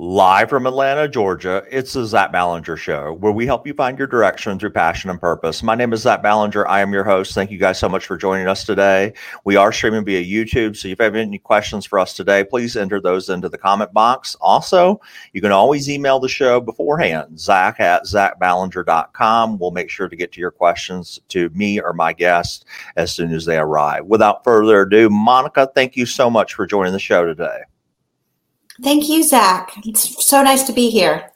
Live from Atlanta, Georgia, it's the Zach Ballinger Show, where we help you find your direction through passion and purpose. My name is Zach Ballinger. I am your host. Thank you guys so much for joining us today. We are streaming via YouTube, so if you have any questions for us today, please enter those into the comment box. Also, you can always email the show beforehand, zach at zachballinger.com. We'll make sure to get to your questions to me or my guest as soon as they arrive. Without further ado, Monica, thank you so much for joining the show today. Thank you, Zach. It's so nice to be here.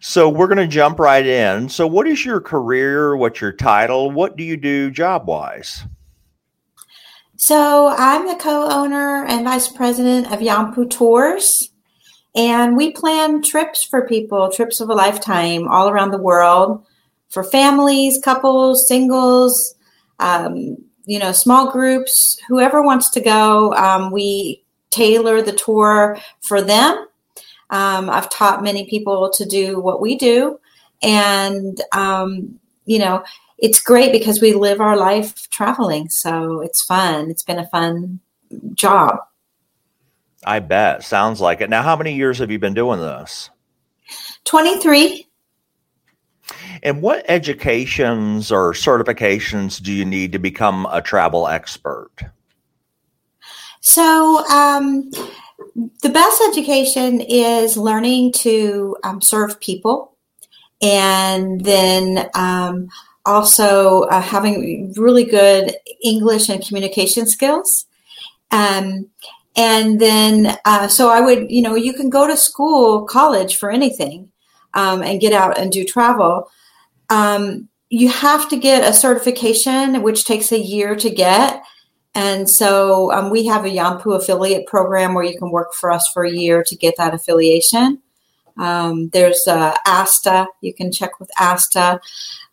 So we're going to jump right in. So, what is your career? What's your title? What do you do job wise? So, I'm the co owner and vice president of Yampu Tours. And we plan trips for people, trips of a lifetime all around the world for families, couples, singles, um, you know, small groups, whoever wants to go. Um, we tailor the tour for them. Um, I've taught many people to do what we do. And, um, you know, it's great because we live our life traveling. So it's fun. It's been a fun job. I bet. Sounds like it. Now, how many years have you been doing this? 23. And what educations or certifications do you need to become a travel expert? So, um, the best education is learning to um, serve people and then um, also uh, having really good English and communication skills. Um, and then, uh, so I would, you know, you can go to school, college for anything um, and get out and do travel. Um, you have to get a certification, which takes a year to get. And so um, we have a Yampu affiliate program where you can work for us for a year to get that affiliation. Um, there's uh, ASTA, you can check with ASTA.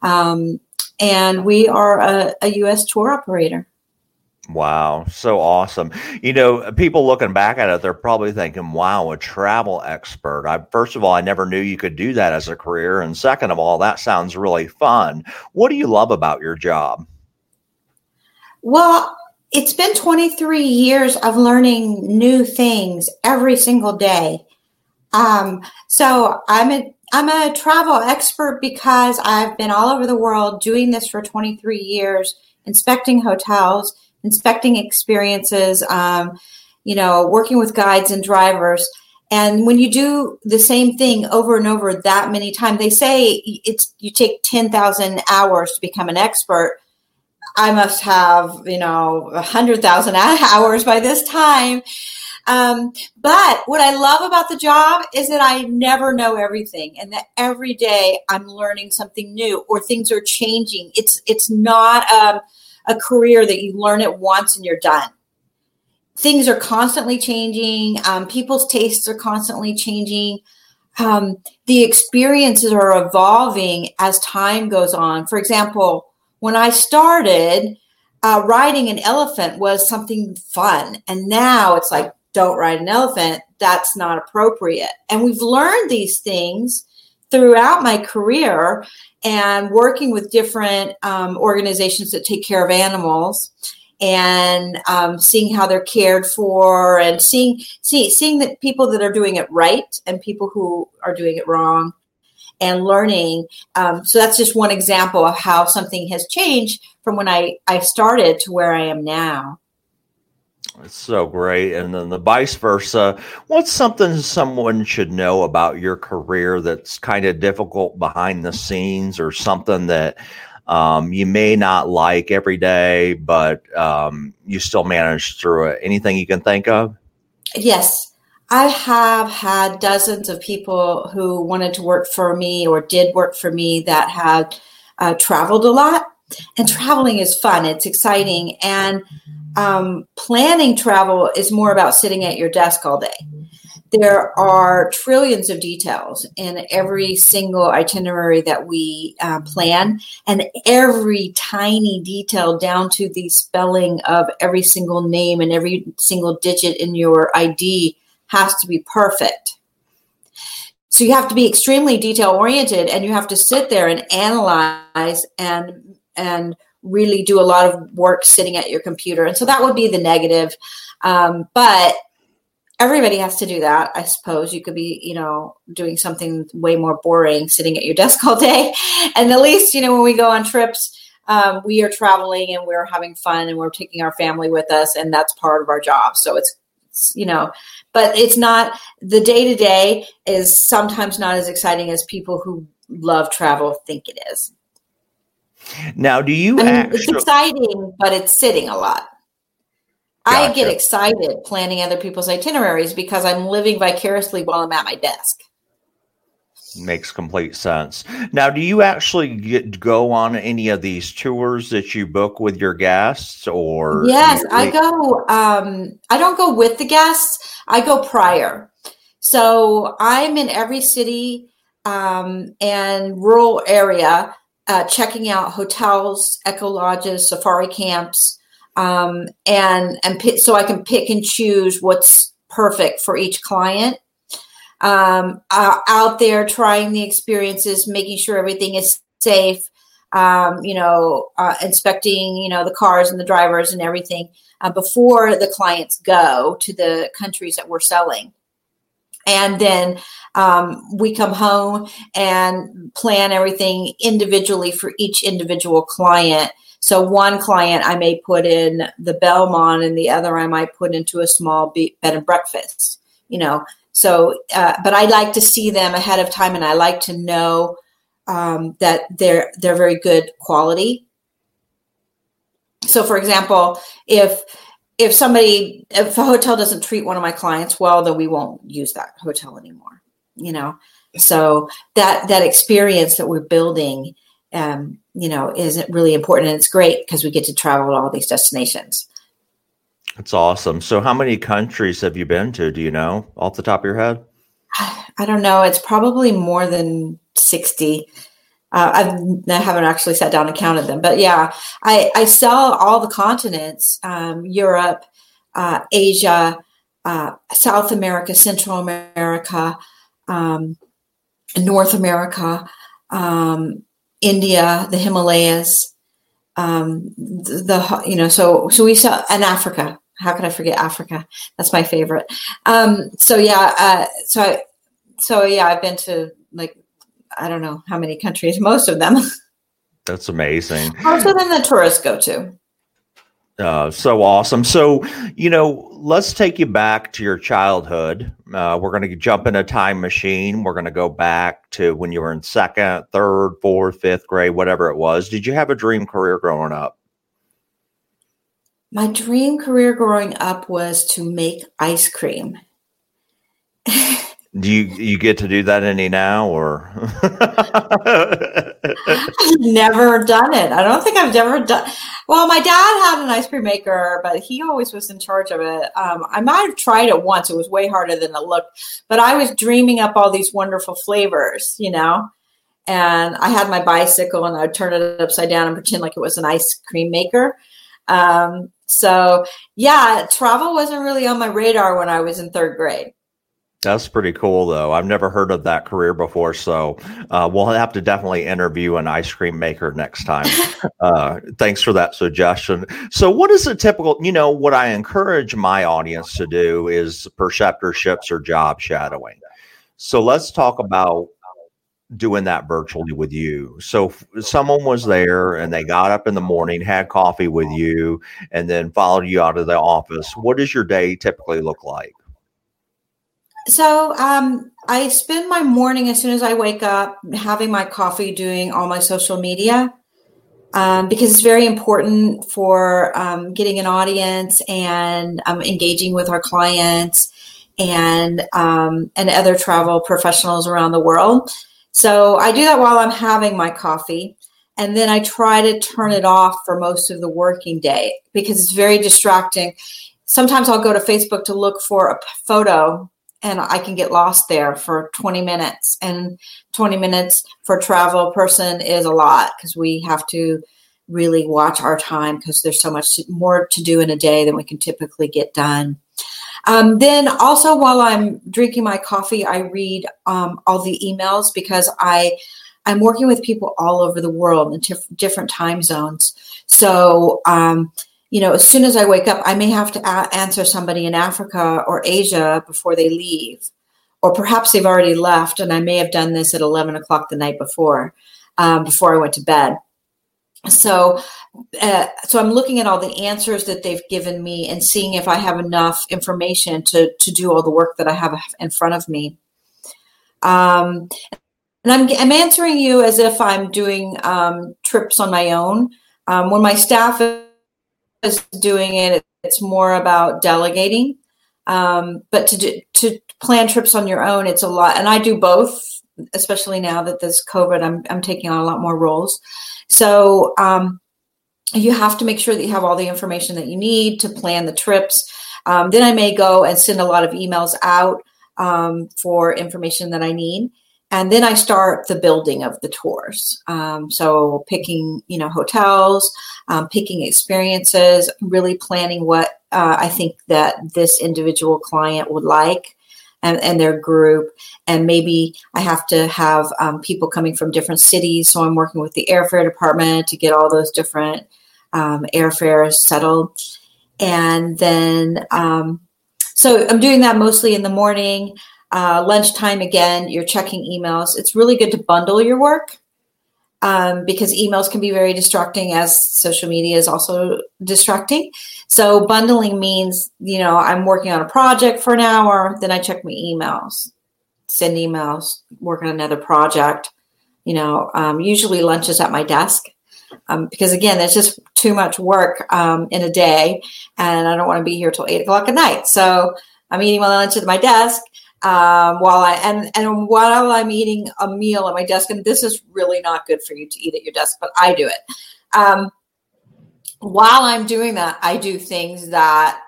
Um, and we are a, a U.S. tour operator. Wow, so awesome. You know, people looking back at it, they're probably thinking, wow, a travel expert. I first of all, I never knew you could do that as a career. And second of all, that sounds really fun. What do you love about your job? Well, it's been 23 years of learning new things every single day. Um, so I'm a I'm a travel expert because I've been all over the world doing this for 23 years, inspecting hotels, inspecting experiences, um, you know, working with guides and drivers. And when you do the same thing over and over that many times, they say it's you take 10,000 hours to become an expert. I must have, you know, a hundred thousand hours by this time. Um, but what I love about the job is that I never know everything and that every day I'm learning something new or things are changing. It's, it's not um, a career that you learn it once and you're done. Things are constantly changing. Um, people's tastes are constantly changing. Um, the experiences are evolving as time goes on. For example, when I started, uh, riding an elephant was something fun. And now it's like, don't ride an elephant. That's not appropriate. And we've learned these things throughout my career and working with different um, organizations that take care of animals and um, seeing how they're cared for and seeing see, seeing that people that are doing it right and people who are doing it wrong and learning. Um, so that's just one example of how something has changed from when I, I started to where I am now. It's so great. And then the vice versa. What's something someone should know about your career that's kind of difficult behind the scenes or something that um, you may not like every day, but um, you still manage through it? Anything you can think of? Yes. I have had dozens of people who wanted to work for me or did work for me that had uh, traveled a lot. And traveling is fun, it's exciting. And um, planning travel is more about sitting at your desk all day. There are trillions of details in every single itinerary that we uh, plan, and every tiny detail down to the spelling of every single name and every single digit in your ID has to be perfect. So you have to be extremely detail oriented and you have to sit there and analyze and and really do a lot of work sitting at your computer. And so that would be the negative. Um, but everybody has to do that i suppose you could be you know doing something way more boring sitting at your desk all day and at least you know when we go on trips um, we are traveling and we're having fun and we're taking our family with us and that's part of our job so it's, you know but it's not the day to day is sometimes not as exciting as people who love travel think it is now do you I mean, actually- it's exciting but it's sitting a lot Gotcha. I get excited planning other people's itineraries because I'm living vicariously while I'm at my desk. Makes complete sense. Now, do you actually get go on any of these tours that you book with your guests, or Yes, I go. Um, I don't go with the guests. I go prior. So I'm in every city um, and rural area, uh, checking out hotels, eco lodges, safari camps, um, and and pick, so I can pick and choose what's perfect for each client. Um, uh, out there trying the experiences, making sure everything is safe. Um, you know, uh, inspecting you know the cars and the drivers and everything uh, before the clients go to the countries that we're selling. And then um, we come home and plan everything individually for each individual client. So one client I may put in the Belmond, and the other I might put into a small bed and breakfast. You know, so uh, but I like to see them ahead of time, and I like to know um, that they're they're very good quality. So, for example, if if somebody if a hotel doesn't treat one of my clients well, then we won't use that hotel anymore. You know, so that that experience that we're building um, you know, is really important. And it's great because we get to travel to all these destinations. That's awesome. So, how many countries have you been to? Do you know off the top of your head? I don't know. It's probably more than 60. Uh, I've, I haven't actually sat down and counted them, but yeah, I, I sell all the continents um, Europe, uh, Asia, uh, South America, Central America, um, North America. Um, India, the Himalayas, um, the, the, you know, so so we saw and Africa. How could I forget Africa? That's my favorite. Um, so yeah, uh, so I, so yeah, I've been to like I don't know how many countries. Most of them. That's amazing. Most of them the tourists go to. Uh, so awesome. So, you know, let's take you back to your childhood. Uh, we're going to jump in a time machine. We're going to go back to when you were in second, third, fourth, fifth grade, whatever it was. Did you have a dream career growing up? My dream career growing up was to make ice cream. Do you you get to do that any now or? I've never done it. I don't think I've ever done. Well, my dad had an ice cream maker, but he always was in charge of it. Um, I might have tried it once. It was way harder than it looked, but I was dreaming up all these wonderful flavors, you know. And I had my bicycle, and I would turn it upside down and pretend like it was an ice cream maker. Um, so, yeah, travel wasn't really on my radar when I was in third grade. That's pretty cool, though. I've never heard of that career before, so uh, we'll have to definitely interview an ice cream maker next time. uh, thanks for that suggestion. So, what is a typical? You know, what I encourage my audience to do is perceptorships or job shadowing. So, let's talk about doing that virtually with you. So, someone was there and they got up in the morning, had coffee with you, and then followed you out of the office. What does your day typically look like? So um, I spend my morning as soon as I wake up having my coffee, doing all my social media um, because it's very important for um, getting an audience and um, engaging with our clients and um, and other travel professionals around the world. So I do that while I'm having my coffee. And then I try to turn it off for most of the working day because it's very distracting. Sometimes I'll go to Facebook to look for a photo and I can get lost there for 20 minutes. And 20 minutes for a travel person is a lot because we have to really watch our time because there's so much more to do in a day than we can typically get done. Um, then also while I'm drinking my coffee, I read um, all the emails because I I'm working with people all over the world in tif- different time zones. So um, you know, as soon as I wake up, I may have to a- answer somebody in Africa or Asia before they leave. Or perhaps they've already left, and I may have done this at 11 o'clock the night before, um, before I went to bed. So, uh, so I'm looking at all the answers that they've given me and seeing if I have enough information to to do all the work that I have in front of me. Um, and I'm, I'm answering you as if I'm doing um, trips on my own. Um, when my staff is doing it, it's more about delegating. Um, but to do, to plan trips on your own, it's a lot, and I do both. Especially now that there's COVID, I'm I'm taking on a lot more roles. So um, you have to make sure that you have all the information that you need to plan the trips. Um, then I may go and send a lot of emails out um, for information that I need and then I start the building of the tours. Um, so picking, you know, hotels, um, picking experiences, really planning what uh, I think that this individual client would like. And, and, their group. And maybe I have to have um, people coming from different cities. So I'm working with the airfare department to get all those different um, airfares settled. And then, um, so I'm doing that mostly in the morning. Uh, lunchtime, again, you're checking emails. It's really good to bundle your work um, because emails can be very distracting, as social media is also distracting. So, bundling means, you know, I'm working on a project for an hour, then I check my emails, send emails, work on another project. You know, um, usually lunch is at my desk. Um, because again, there's just too much work um, in a day, and I don't want to be here till eight o'clock at night. So I'm eating my lunch at my desk, um, while I and and while I'm eating a meal at my desk, and this is really not good for you to eat at your desk, but I do it. Um, while I'm doing that, I do things that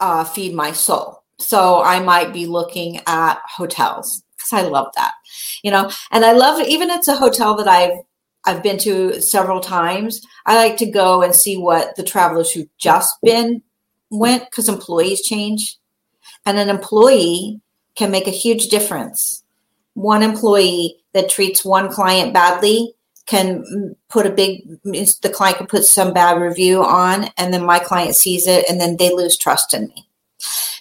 uh, feed my soul. So I might be looking at hotels because I love that, you know, and I love even it's a hotel that I've I've been to several times. I like to go and see what the travelers who've just been went because employees change, and an employee can make a huge difference. One employee that treats one client badly can put a big the client can put some bad review on and then my client sees it and then they lose trust in me.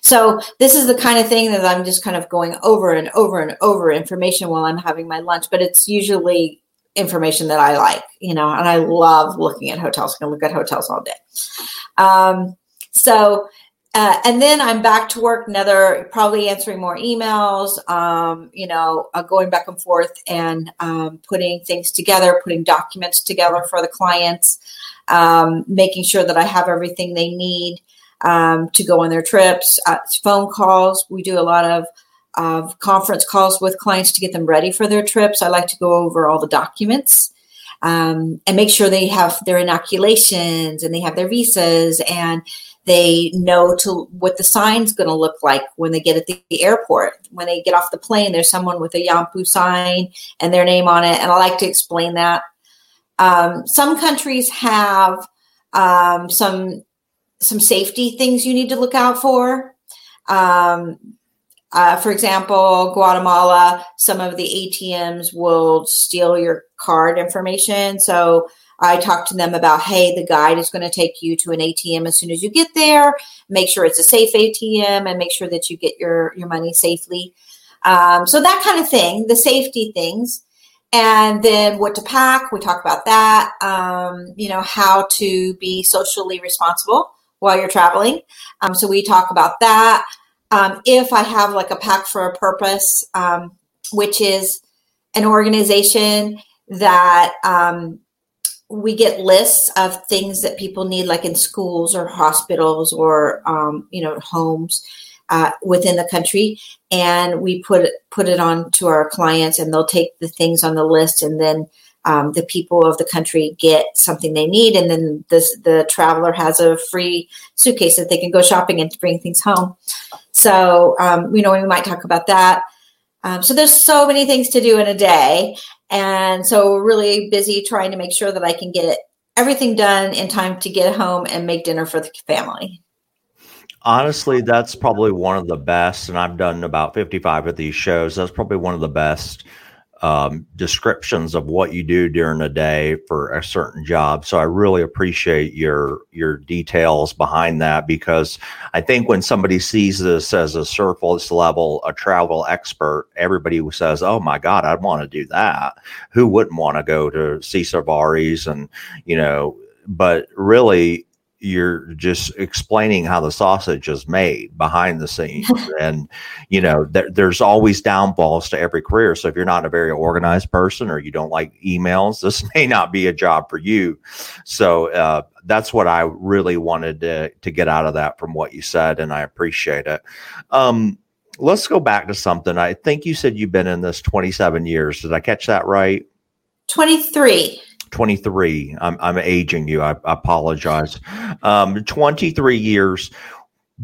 So this is the kind of thing that i'm just kind of going over and over and over information while i'm having my lunch but it's usually information that i like you know and i love looking at hotels. I can look at hotels all day. Um, so uh, and then I'm back to work, another probably answering more emails, um, you know, uh, going back and forth and um, putting things together, putting documents together for the clients, um, making sure that I have everything they need um, to go on their trips, uh, phone calls. We do a lot of, of conference calls with clients to get them ready for their trips. I like to go over all the documents. Um, and make sure they have their inoculations and they have their visas and they know to what the sign's going to look like when they get at the, the, airport. When they get off the plane, there's someone with a Yampu sign and their name on it, and I like to explain that. Um, some countries have um, some some safety things you need to look out for. Um, uh, for example, Guatemala, some of the ATMs will steal your card information. So I talked to them about, hey, the guide is going to take you to an ATM as soon as you get there. Make sure it's a safe ATM and make sure that you get your, your money safely. Um, so that kind of thing, the safety things. And then what to pack, we talk about that. Um, you know, how to be socially responsible while you're traveling. Um, so we talk about that. Um, if I have like a pack for a purpose, um, which is an organization that um, we get lists of things that people need, like in schools or hospitals or um, you know homes uh, within the country, and we put put it on to our clients, and they'll take the things on the list, and then um, the people of the country get something they need, and then this, the traveler has a free suitcase that they can go shopping and bring things home. So um, you know we might talk about that. Um, so there's so many things to do in a day, and so we're really busy trying to make sure that I can get everything done in time to get home and make dinner for the family. Honestly, that's probably one of the best, and I've done about 55 of these shows. That's probably one of the best um, descriptions of what you do during the day for a certain job. So I really appreciate your your details behind that because I think when somebody sees this as a surface level, a travel expert, everybody says, "Oh my God, I'd want to do that." Who wouldn't want to go to see safaris and you know? But really, you're just explaining how the sausage is made behind the scenes. And you know there, there's always downfalls to every career. So if you're not a very organized person or you don't like emails this may not be a job for you. So uh, that's what i really wanted to, to get out of that from what you said and i appreciate it. Um, let's go back to something. I think you said you've been in this 27 years. Did i catch that right? 23 23. I'm, I'm aging you. I, I apologize. Um, 23 years.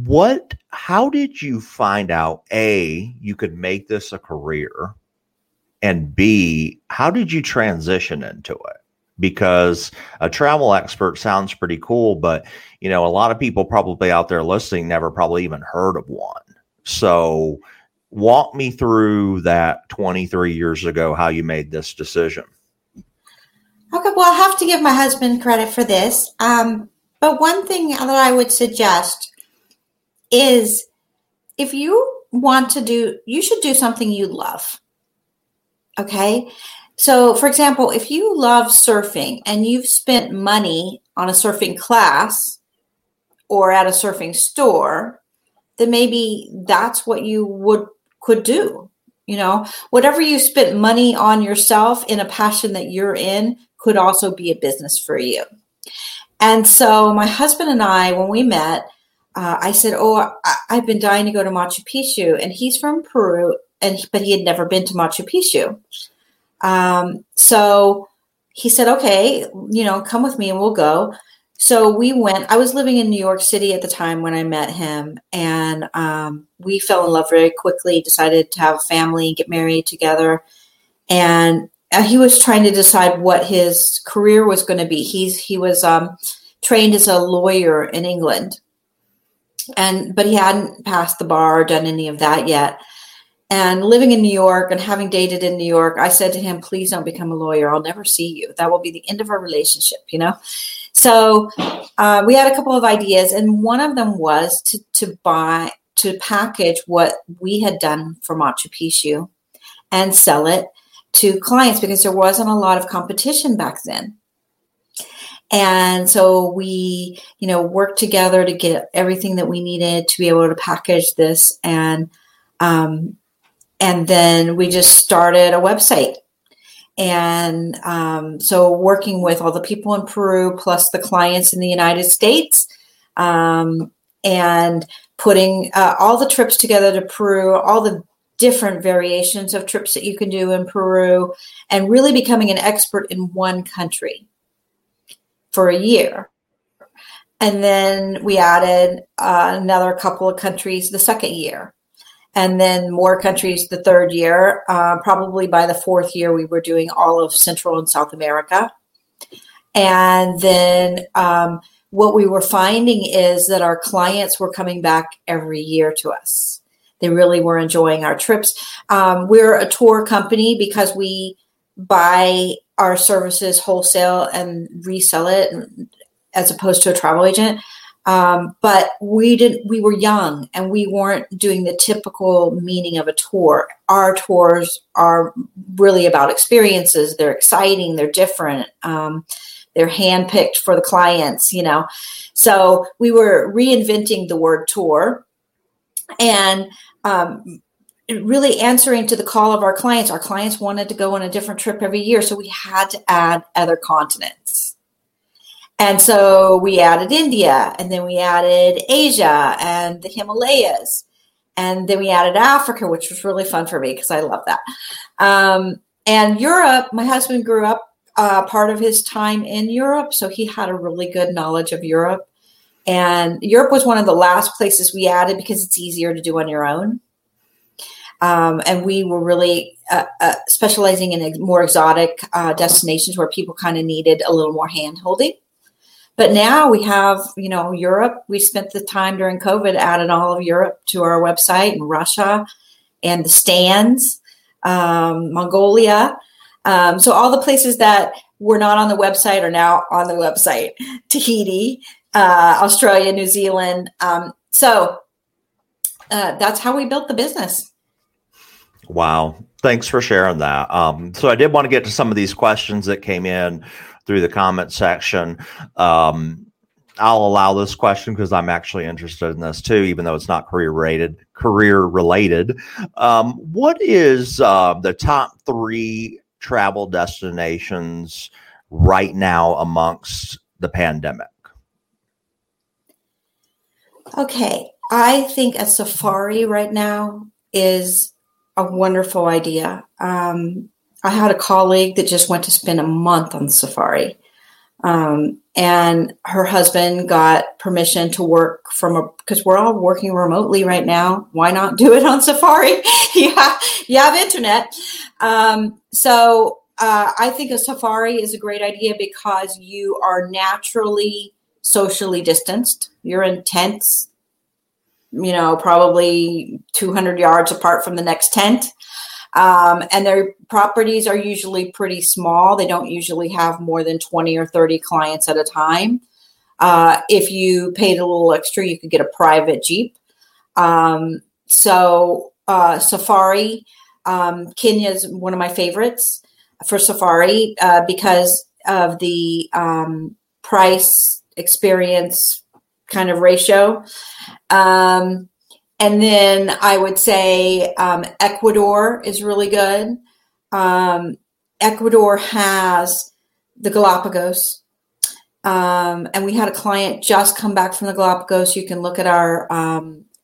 What, how did you find out? A, you could make this a career. And B, how did you transition into it? Because a travel expert sounds pretty cool, but you know, a lot of people probably out there listening never probably even heard of one. So, walk me through that 23 years ago, how you made this decision. Okay, well, I have to give my husband credit for this. Um, but one thing that I would suggest is if you want to do, you should do something you love. Okay. So, for example, if you love surfing and you've spent money on a surfing class or at a surfing store, then maybe that's what you would could do. You know, whatever you spent money on yourself in a passion that you're in, could also be a business for you. And so my husband and I, when we met, uh, I said, "Oh, I, have been dying to go to Machu Picchu," and he's from Peru, and but he had never been to Machu Picchu. Um, so he said, "Okay, you know, come with me and we'll go." So we went. I was living in New York City at the time when I met him, and um, we fell in love very quickly. Decided to have a family, get married together, and uh, he was trying to decide what his career was going to be. He's he was um, trained as a lawyer in England, and but he hadn't passed the bar or done any of that yet. And living in New York and having dated in New York, I said to him, "Please don't become a lawyer. I'll never see you. That will be the end of our relationship." You know. So uh, we had a couple of ideas, and one of them was to to buy to package what we had done for Machu Picchu and sell it to clients because there wasn't a lot of competition back then. And so we, you know, worked together to get everything that we needed to be able to package this and um, and then we just started a website. And um, so working with all the people in Peru plus the clients in the United States um, and putting uh, all the trips together to Peru, all the different variations of trips that you can do in Peru and really becoming an expert in one country for a year. And then we added uh, another couple of countries the second year. And then more countries the third year. Uh, probably by the fourth year, we were doing all of Central and South America. And then um, what we were finding is that our clients were coming back every year to us they really were enjoying our trips. Um, we're a tour company because we buy our services wholesale and resell it as opposed to a travel agent. Um, but we didn't we were young and we weren't doing the typical meaning of a tour. Our tours are really about experiences. They're exciting. They're different. Um, they're handpicked for the clients you know. So we were reinventing the word tour and um, really answering to the call of our clients. Our clients wanted to go on a different trip every year, so we had to add other continents. And so we added India, and then we added Asia and the Himalayas, and then we added Africa, which was really fun for me because I love that. Um, and Europe, my husband grew up uh, part of his time in Europe, so he had a really good knowledge of Europe. And Europe was one of the last places we added because it's easier to do on your own. Um, and we were really uh, uh, specializing in more exotic uh, destinations where people kind of needed a little more hand holding. But now we have, you know, Europe. We spent the time during COVID adding all of Europe to our website and Russia and the Stans. um, Mongolia. Um, so all the places that were not on the website are now on the website. Tahiti, uh, Australia, New Zealand. Um, so uh, that's how we built the business. Wow. Thanks for sharing that. Um, so I did want to get to some of these questions that came in through the comment section. Um, I'll allow this question because I'm actually interested in this too, even though it's not career related. Career related. Um, what is uh, the top three travel destinations right now amongst the pandemic? Okay, I think a safari right now is a wonderful idea. Um, I had a colleague that just went to spend a month on safari. Um, and her husband got permission to work from a because we're all working remotely right now. Why not do it on Safari? yeah, you have internet. Um, so uh, I think a Safari is a great idea because you are naturally socially distanced. You're in tents, you know, probably 200 yards apart from the next tent. Um, and their properties are usually pretty small. They don't usually have more than 20 or 30 clients at a time. Uh, if you paid a little extra, you could get a private Jeep. Um, so, uh, Safari, um, Kenya is one of my favorites for Safari uh, because of the um, price experience kind of ratio. Um, and then I would say um, Ecuador is really good. Um, Ecuador has the Galapagos. Um, and we had a client just come back from the Galapagos. You can look at our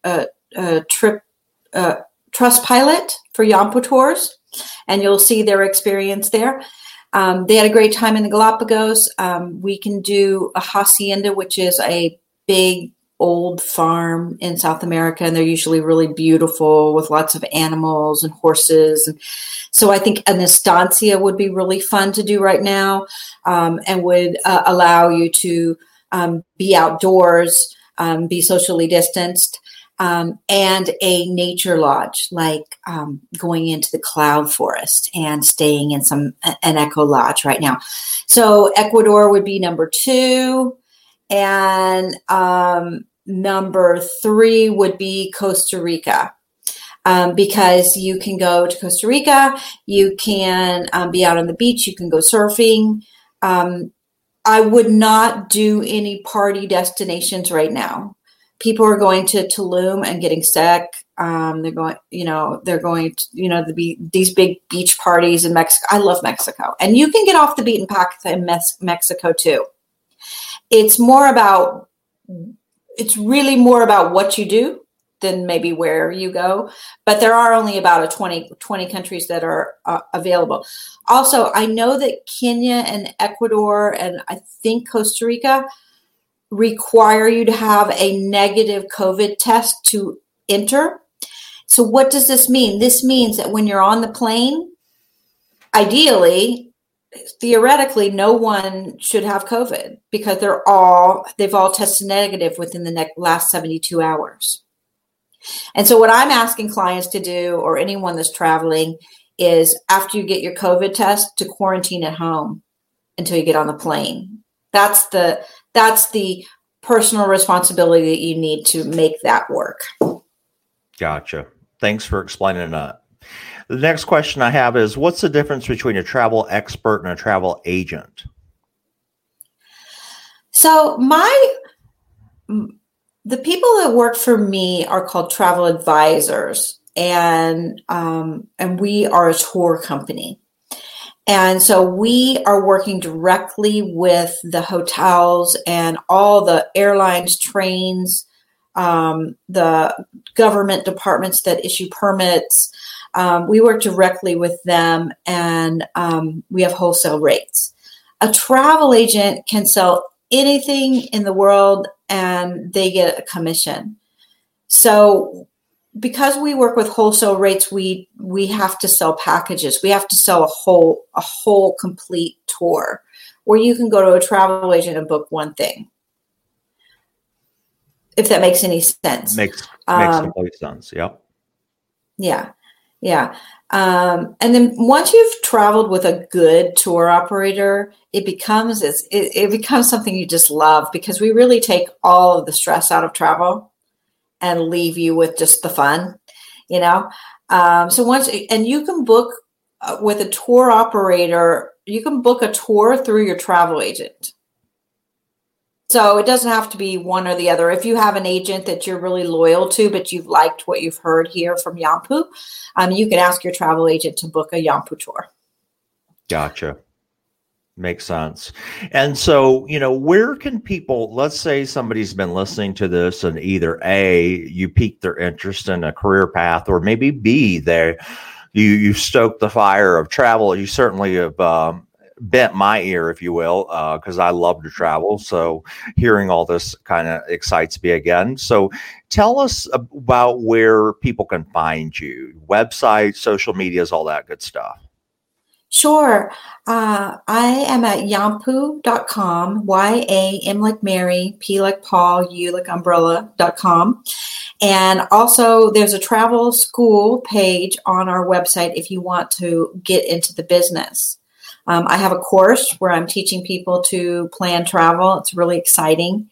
uh, uh, trip uh, Trustpilot for Yampu tours, and you'll see their experience there. Um, they had a great time in the Galapagos. Um, we can do a hacienda, which is a big old farm in South America, and they're usually really beautiful with lots of animals and horses. And so I think an estancia would be really fun to do right now um, and would uh, allow you to um, be outdoors, um, be socially distanced. Um, and a nature lodge, like um, going into the cloud forest and staying in some an eco lodge right now. So Ecuador would be number two, and um, number three would be Costa Rica. Um, because you can go to Costa Rica, you can um, be out on the beach, you can go surfing. Um, I would not do any party destinations right now. People are going to Tulum and getting sick. Um, they're going, you know, they're going to, you know, the these big beach parties in Mexico. I love Mexico, and you can get off the beaten path in Mexico too. It's more about it's really more about what you do than maybe where you go but there are only about a 20 20 countries that are uh, available. Also i know that kenya and ecuador and i think costa rica require you to have a negative covid test to enter. So what does this mean? This means that when you're on the plane ideally theoretically no one should have covid because they're all they've all tested negative within the next last 72 hours. And so what i'm asking clients to do or anyone that's traveling is after you get your covid test to quarantine at home until you get on the plane. That's the that's the personal responsibility that you need to make that work. Gotcha. Thanks for explaining that the next question I have is what's the difference between a travel expert and a travel agent? So, my the people that work for me are called travel advisors and um, and we are a tour company and so we are working directly with the hotels and all the airlines trains um, the government departments that issue permits um, we work directly with them and um, we have wholesale rates. A travel agent can sell anything in the world and they get a commission. So because we work with wholesale rates, we we have to sell packages. We have to sell a whole a whole complete tour where you can go to a travel agent and book one thing. If that makes any sense. Makes makes um, complete sense. Yep. Yeah Yeah. Um, and then once you've traveled with a good tour operator, it becomes it, it becomes something you just love because we really take all of the stress out of travel and leave you with just the fun, you know. Um, so once and you can book uh, with a tour operator, you can book a tour through your travel agent. So it doesn't have to be one or the other. If you have an agent that you're really loyal to, but you've liked what you've heard here from Yampu, um, you can ask your travel agent to book a Yampu tour. Gotcha. Makes sense. And so, you know, where can people, let's say somebody's been listening to this and either A, you piqued their interest in a career path, or maybe B, they you you stoked the fire of travel. You certainly have um, bent my ear, if you will, because uh, I love to travel. So hearing all this kind of excites me again. So tell us about where people can find you website, social medias, all that good stuff. Sure. Uh, I am at yampu.com, Y A M like Mary, P like Paul, U like umbrella.com. And also, there's a travel school page on our website if you want to get into the business. Um, I have a course where I'm teaching people to plan travel. It's really exciting.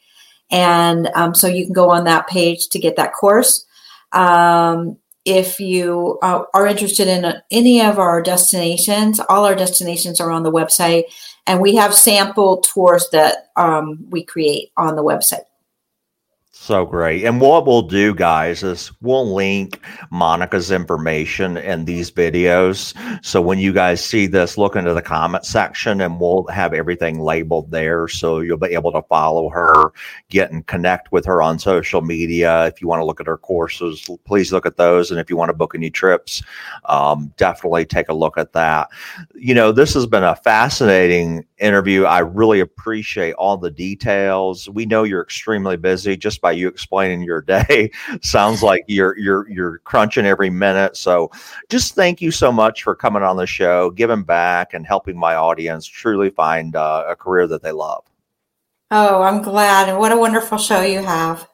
And um, so you can go on that page to get that course. Um, if you uh, are interested in any of our destinations, all our destinations are on the website, and we have sample tours that um, we create on the website. So great. And what we'll do, guys, is we'll link Monica's information in these videos. So when you guys see this, look into the comment section and we'll have everything labeled there. So you'll be able to follow her, get and connect with her on social media. If you want to look at her courses, please look at those. And if you want to book any trips, um, definitely take a look at that. You know, this has been a fascinating interview. I really appreciate all the details. We know you're extremely busy just by by you explaining your day. Sounds like you're you're you're crunching every minute. So just thank you so much for coming on the show, giving back, and helping my audience truly find uh, a career that they love. Oh, I'm glad. And what a wonderful show you have.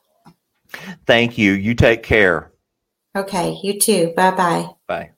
Thank you. You take care. Okay, you too. Bye-bye. Bye.